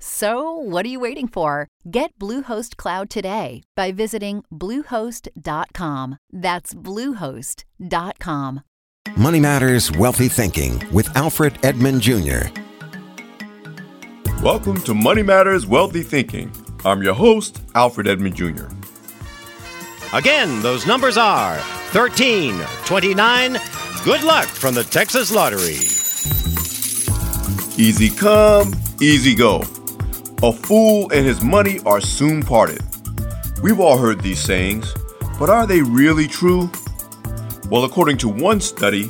So, what are you waiting for? Get Bluehost Cloud today by visiting Bluehost.com. That's Bluehost.com. Money Matters Wealthy Thinking with Alfred Edmond Jr. Welcome to Money Matters Wealthy Thinking. I'm your host, Alfred Edmond Jr. Again, those numbers are 13, 29. Good luck from the Texas Lottery. Easy come, easy go. A fool and his money are soon parted. We've all heard these sayings, but are they really true? Well, according to one study,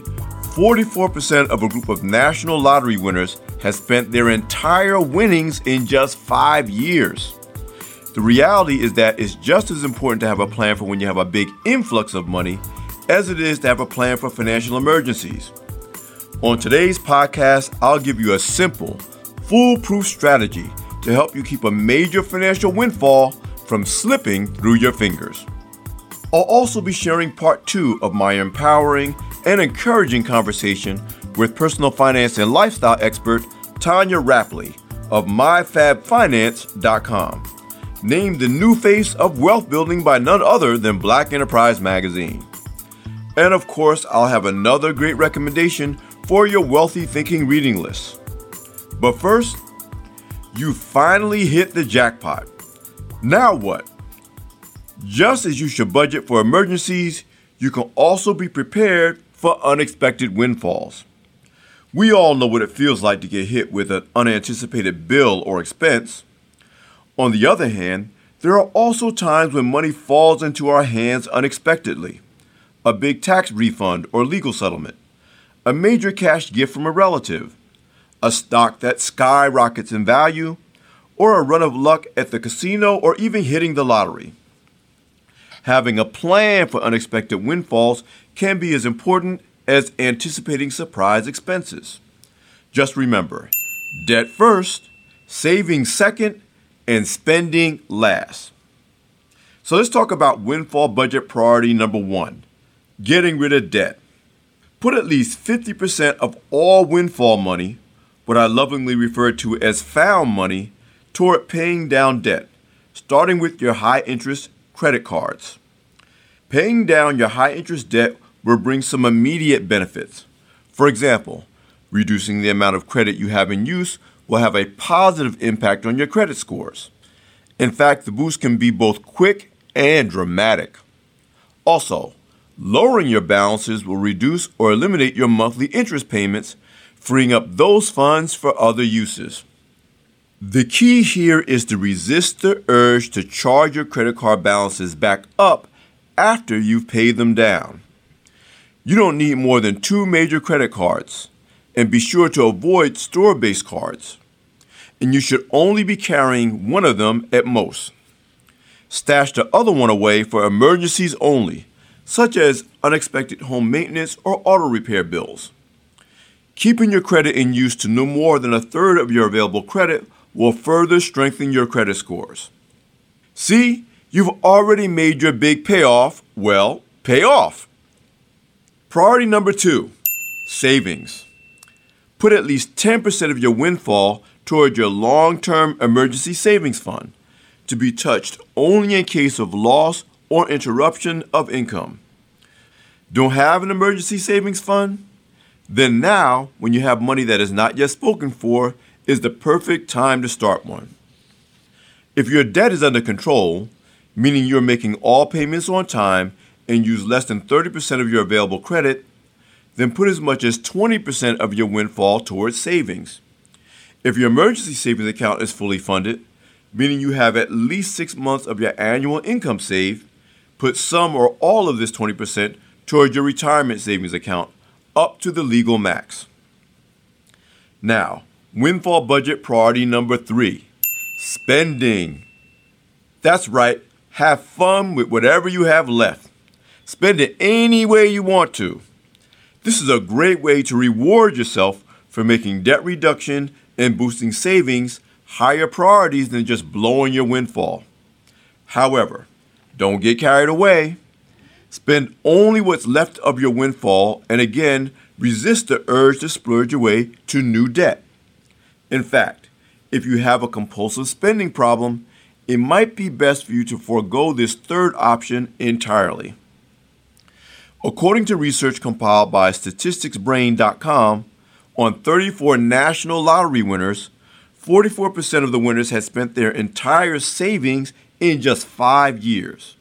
44% of a group of national lottery winners has spent their entire winnings in just five years. The reality is that it's just as important to have a plan for when you have a big influx of money as it is to have a plan for financial emergencies. On today's podcast, I'll give you a simple, foolproof strategy to help you keep a major financial windfall from slipping through your fingers. I'll also be sharing part two of my empowering and encouraging conversation with personal finance and lifestyle expert Tonya Rapley of MyFabFinance.com, named the new face of wealth building by none other than Black Enterprise Magazine. And of course, I'll have another great recommendation for your wealthy thinking reading list. But first, you finally hit the jackpot. Now what? Just as you should budget for emergencies, you can also be prepared for unexpected windfalls. We all know what it feels like to get hit with an unanticipated bill or expense. On the other hand, there are also times when money falls into our hands unexpectedly a big tax refund or legal settlement, a major cash gift from a relative, a stock that skyrockets in value, or a run of luck at the casino or even hitting the lottery. Having a plan for unexpected windfalls can be as important as anticipating surprise expenses. Just remember debt first, saving second, and spending last. So let's talk about windfall budget priority number one getting rid of debt. Put at least 50% of all windfall money what I lovingly refer to as found money, toward paying down debt, starting with your high interest credit cards. Paying down your high interest debt will bring some immediate benefits. For example, reducing the amount of credit you have in use will have a positive impact on your credit scores. In fact, the boost can be both quick and dramatic. Also, lowering your balances will reduce or eliminate your monthly interest payments freeing up those funds for other uses. The key here is to resist the urge to charge your credit card balances back up after you've paid them down. You don't need more than two major credit cards, and be sure to avoid store based cards. And you should only be carrying one of them at most. Stash the other one away for emergencies only, such as unexpected home maintenance or auto repair bills. Keeping your credit in use to no more than a third of your available credit will further strengthen your credit scores. See, you've already made your big payoff. Well, pay off. Priority number two savings. Put at least 10% of your windfall toward your long term emergency savings fund to be touched only in case of loss or interruption of income. Don't have an emergency savings fund? Then now, when you have money that is not yet spoken for, is the perfect time to start one. If your debt is under control, meaning you're making all payments on time and use less than 30% of your available credit, then put as much as 20% of your windfall towards savings. If your emergency savings account is fully funded, meaning you have at least six months of your annual income saved, put some or all of this 20% towards your retirement savings account up to the legal max. Now, windfall budget priority number three spending. That's right, have fun with whatever you have left. Spend it any way you want to. This is a great way to reward yourself for making debt reduction and boosting savings higher priorities than just blowing your windfall. However, don't get carried away. Spend only what's left of your windfall and again, resist the urge to splurge away to new debt. In fact, if you have a compulsive spending problem, it might be best for you to forego this third option entirely. According to research compiled by statisticsbrain.com, on 34 national lottery winners, 44% of the winners had spent their entire savings in just five years.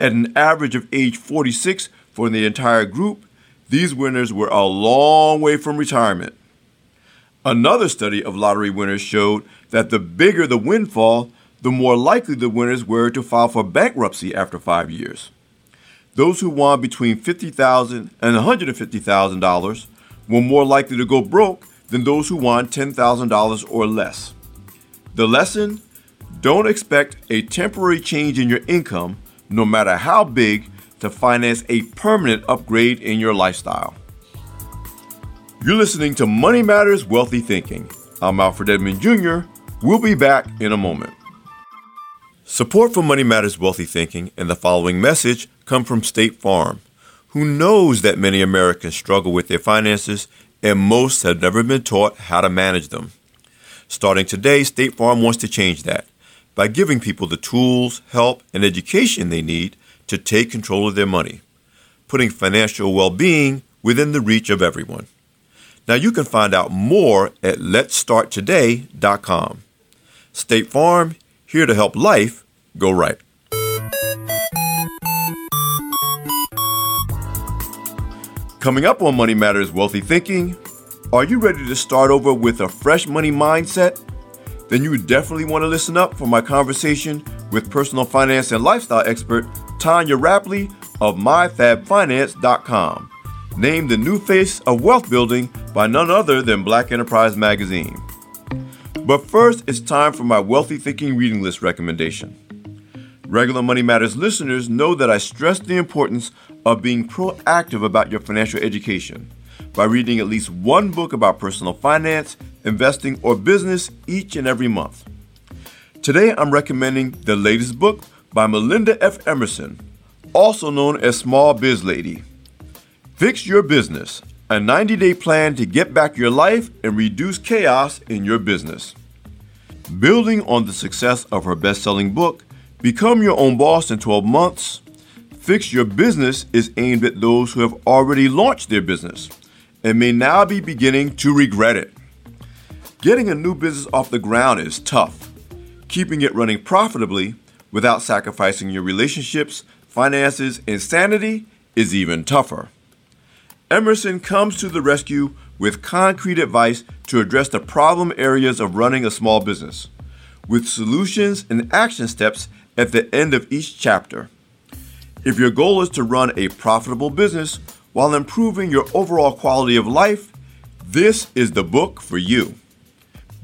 At an average of age 46 for the entire group, these winners were a long way from retirement. Another study of lottery winners showed that the bigger the windfall, the more likely the winners were to file for bankruptcy after five years. Those who won between $50,000 and $150,000 were more likely to go broke than those who won $10,000 or less. The lesson don't expect a temporary change in your income, no matter how big, to finance a permanent upgrade in your lifestyle. You're listening to Money Matters Wealthy Thinking. I'm Alfred Edmond Jr. We'll be back in a moment. Support for Money Matters Wealthy Thinking and the following message come from State Farm, who knows that many Americans struggle with their finances and most have never been taught how to manage them. Starting today, State Farm wants to change that by giving people the tools, help, and education they need to take control of their money, putting financial well being within the reach of everyone. Now you can find out more at letstarttoday.com. State Farm, here to help life go right. Coming up on Money Matters Wealthy Thinking, are you ready to start over with a fresh money mindset? Then you definitely want to listen up for my conversation with personal finance and lifestyle expert Tonya Rapley of MyFabFinance.com named the new face of wealth building by none other than Black Enterprise Magazine. But first, it's time for my Wealthy Thinking reading list recommendation. Regular Money Matters listeners know that I stress the importance of being proactive about your financial education by reading at least one book about personal finance, investing, or business each and every month. Today, I'm recommending the latest book by Melinda F. Emerson, also known as Small Biz Lady. Fix Your Business, a 90 day plan to get back your life and reduce chaos in your business. Building on the success of her best selling book, Become Your Own Boss in 12 Months, Fix Your Business is aimed at those who have already launched their business and may now be beginning to regret it. Getting a new business off the ground is tough. Keeping it running profitably without sacrificing your relationships, finances, and sanity is even tougher. Emerson comes to the rescue with concrete advice to address the problem areas of running a small business, with solutions and action steps at the end of each chapter. If your goal is to run a profitable business while improving your overall quality of life, this is the book for you.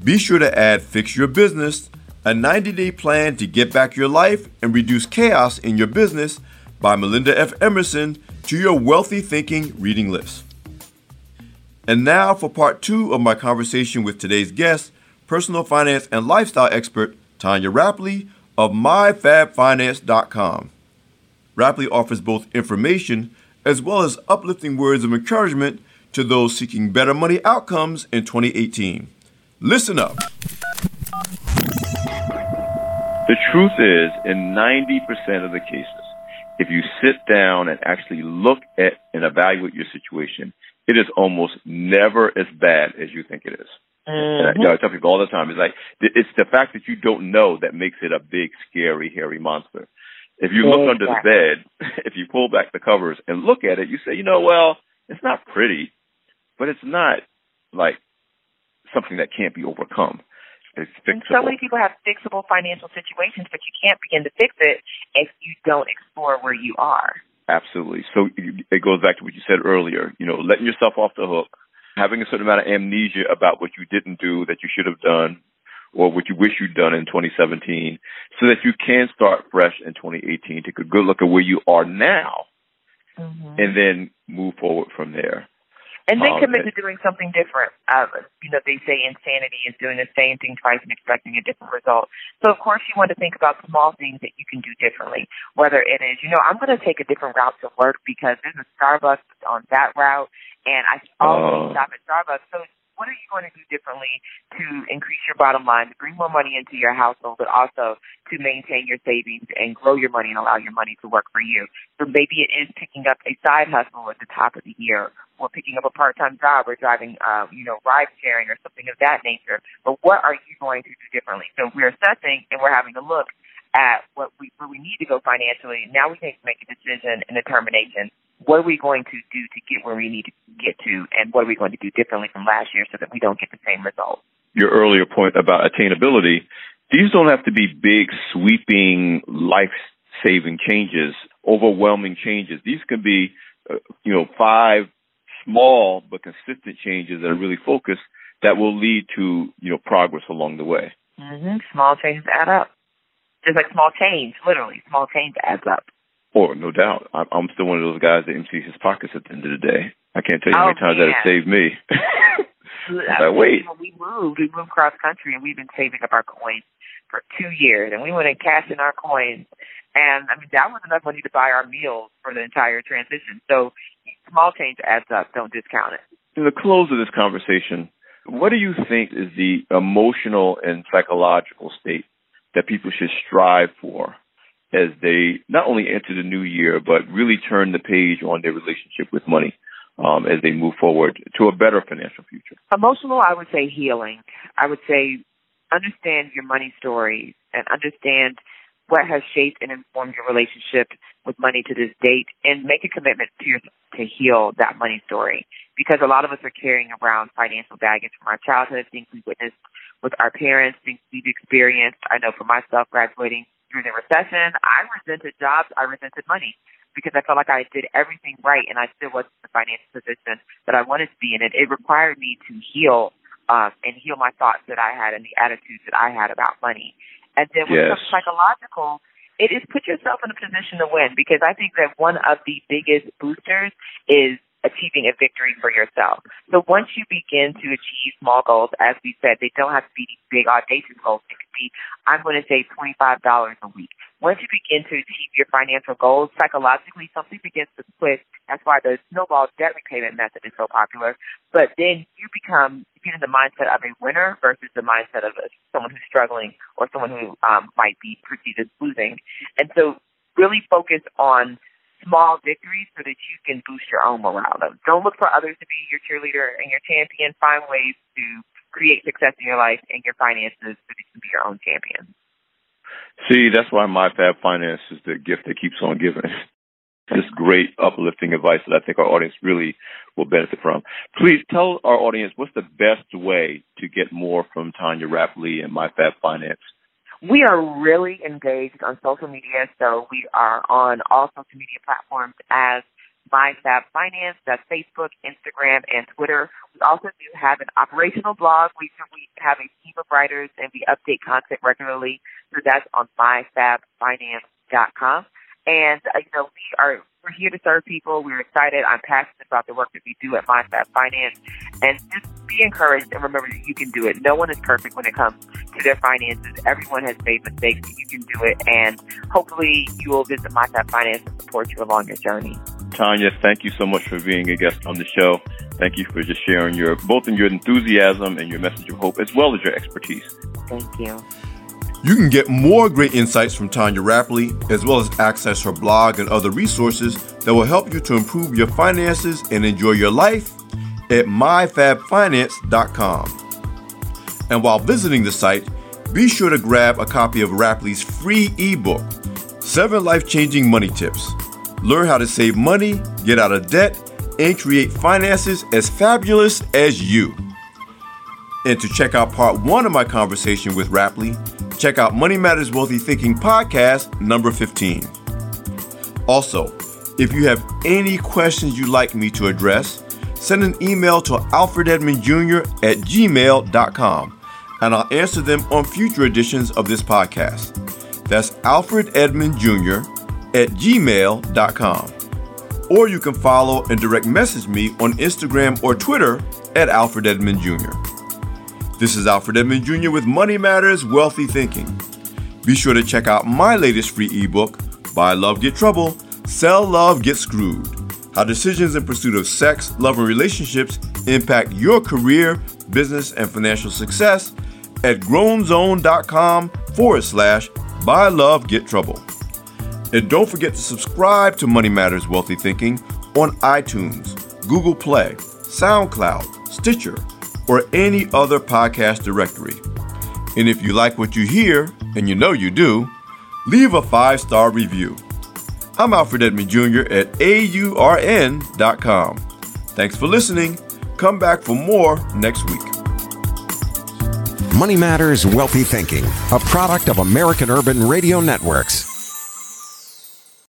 Be sure to add Fix Your Business, a 90 day plan to get back your life and reduce chaos in your business by Melinda F. Emerson to your Wealthy Thinking reading list. And now for part two of my conversation with today's guest, personal finance and lifestyle expert Tonya Rapley of MyFabFinance.com. Rapley offers both information as well as uplifting words of encouragement to those seeking better money outcomes in 2018. Listen up. The truth is, in 90% of the cases, if you sit down and actually look at and evaluate your situation, it is almost never as bad as you think it is. Mm-hmm. And I, you know, I tell people all the time, it's like it's the fact that you don't know that makes it a big, scary, hairy monster. If you look exactly. under the bed, if you pull back the covers and look at it, you say, you know, well, it's not pretty, but it's not like something that can't be overcome. It's and so many people have fixable financial situations, but you can't begin to fix it if you don't explore where you are. Absolutely. So it goes back to what you said earlier. You know, letting yourself off the hook, having a certain amount of amnesia about what you didn't do that you should have done, or what you wish you'd done in 2017, so that you can start fresh in 2018. Take a good look at where you are now, mm-hmm. and then move forward from there. And then um, commit to doing something different. Uh, you know, they say insanity is doing the same thing twice and expecting a different result. So, of course, you want to think about small things that you can do differently. Whether it is, you know, I'm going to take a different route to work because there's a Starbucks on that route, and I always uh, stop at Starbucks. So what are you going to do differently to increase your bottom line, to bring more money into your household, but also to maintain your savings and grow your money and allow your money to work for you? So maybe it is picking up a side hustle at the top of the year or picking up a part-time job or driving, uh, you know, ride sharing or something of that nature. But what are you going to do differently? So we're assessing and we're having a look at what we, where we need to go financially. Now we need to make a decision and determination what are we going to do to get where we need to get to, and what are we going to do differently from last year so that we don't get the same result? Your earlier point about attainability, these don't have to be big, sweeping, life-saving changes, overwhelming changes. These can be, uh, you know, five small but consistent changes that are really focused that will lead to, you know, progress along the way. Mm-hmm. Small changes add up. Just like small change, literally, small change adds up. Or no doubt, I'm still one of those guys that empties his pockets at the end of the day. I can't tell you how many oh, times that has saved me. like, wait. we moved. We moved cross country, and we've been saving up our coins for two years, and we went and cashed in our coins. And I mean, that was enough money to buy our meals for the entire transition. So small change adds up. Don't discount it. In the close of this conversation, what do you think is the emotional and psychological state that people should strive for as they not only enter the new year, but really turn the page on their relationship with money um, as they move forward to a better financial future? Emotional, I would say healing. I would say understand your money story and understand what has shaped and informed your relationship with money to this date and make a commitment to your, to heal that money story because a lot of us are carrying around financial baggage from our childhood, things we witnessed with our parents, things we've experienced. I know for myself graduating through the recession, I resented jobs, I resented money because I felt like I did everything right and I still wasn't in the financial position that I wanted to be in. And it required me to heal um, and heal my thoughts that I had and the attitudes that I had about money. And then when yes. it comes psychological, it is put yourself in a position to win because I think that one of the biggest boosters is achieving a victory for yourself. So once you begin to achieve small goals, as we said, they don't have to be big audacious goals. It could be, I'm going to save $25 a week. Once you begin to achieve your financial goals, psychologically something begins to click. That's why the snowball debt repayment method is so popular. But then you become, you get in the mindset of a winner versus the mindset of a, someone who's struggling or someone who um, might be perceived as losing. And so really focus on small victories so that you can boost your own morale. Don't look for others to be your cheerleader and your champion. Find ways to create success in your life and your finances so that you can be your own champion. See, that's why my Fab Finance is the gift that keeps on giving. This great uplifting advice that I think our audience really will benefit from. Please tell our audience what's the best way to get more from Tonya Rapley and My Fab Finance. We are really engaged on social media, so we are on all social media platforms as MyFab Finance. That's Facebook, Instagram, and Twitter. We also do have an operational blog. We we have a team of writers and we update content regularly. So that's on myfabfinance.com. And uh, you know we are we're here to serve people. We're excited. I'm passionate about the work that we do at MyFab Finance, and just be encouraged and remember that you can do it. No one is perfect when it comes to their finances. Everyone has made mistakes. But you can do it, and hopefully, you will visit MyFab Finance and support you along your journey. Tonya, thank you so much for being a guest on the show. Thank you for just sharing your both in your enthusiasm and your message of hope, as well as your expertise. Thank you. You can get more great insights from Tonya Rapley, as well as access her blog and other resources that will help you to improve your finances and enjoy your life at myfabfinance.com. And while visiting the site, be sure to grab a copy of Rapley's free ebook, Seven Life Changing Money Tips. Learn how to save money, get out of debt, and create finances as fabulous as you. And to check out part one of my conversation with Rapley, check out Money Matters Wealthy Thinking podcast number 15. Also, if you have any questions you'd like me to address, send an email to alfrededmondjr at gmail.com and I'll answer them on future editions of this podcast. That's Alfred Jr. at gmail.com. Or you can follow and direct message me on Instagram or Twitter at Alfred Jr. This is Alfred Edmond Jr. with Money Matters Wealthy Thinking. Be sure to check out my latest free ebook, Buy Love Get Trouble Sell Love Get Screwed How Decisions in Pursuit of Sex, Love, and Relationships Impact Your Career, Business, and Financial Success at grownzone.com forward slash buy love get trouble. And don't forget to subscribe to Money Matters Wealthy Thinking on iTunes, Google Play, SoundCloud, Stitcher, or any other podcast directory. And if you like what you hear, and you know you do, leave a five star review. I'm Alfred Edmond Jr. at AURN.com. Thanks for listening. Come back for more next week. Money Matters Wealthy Thinking, a product of American Urban Radio Networks.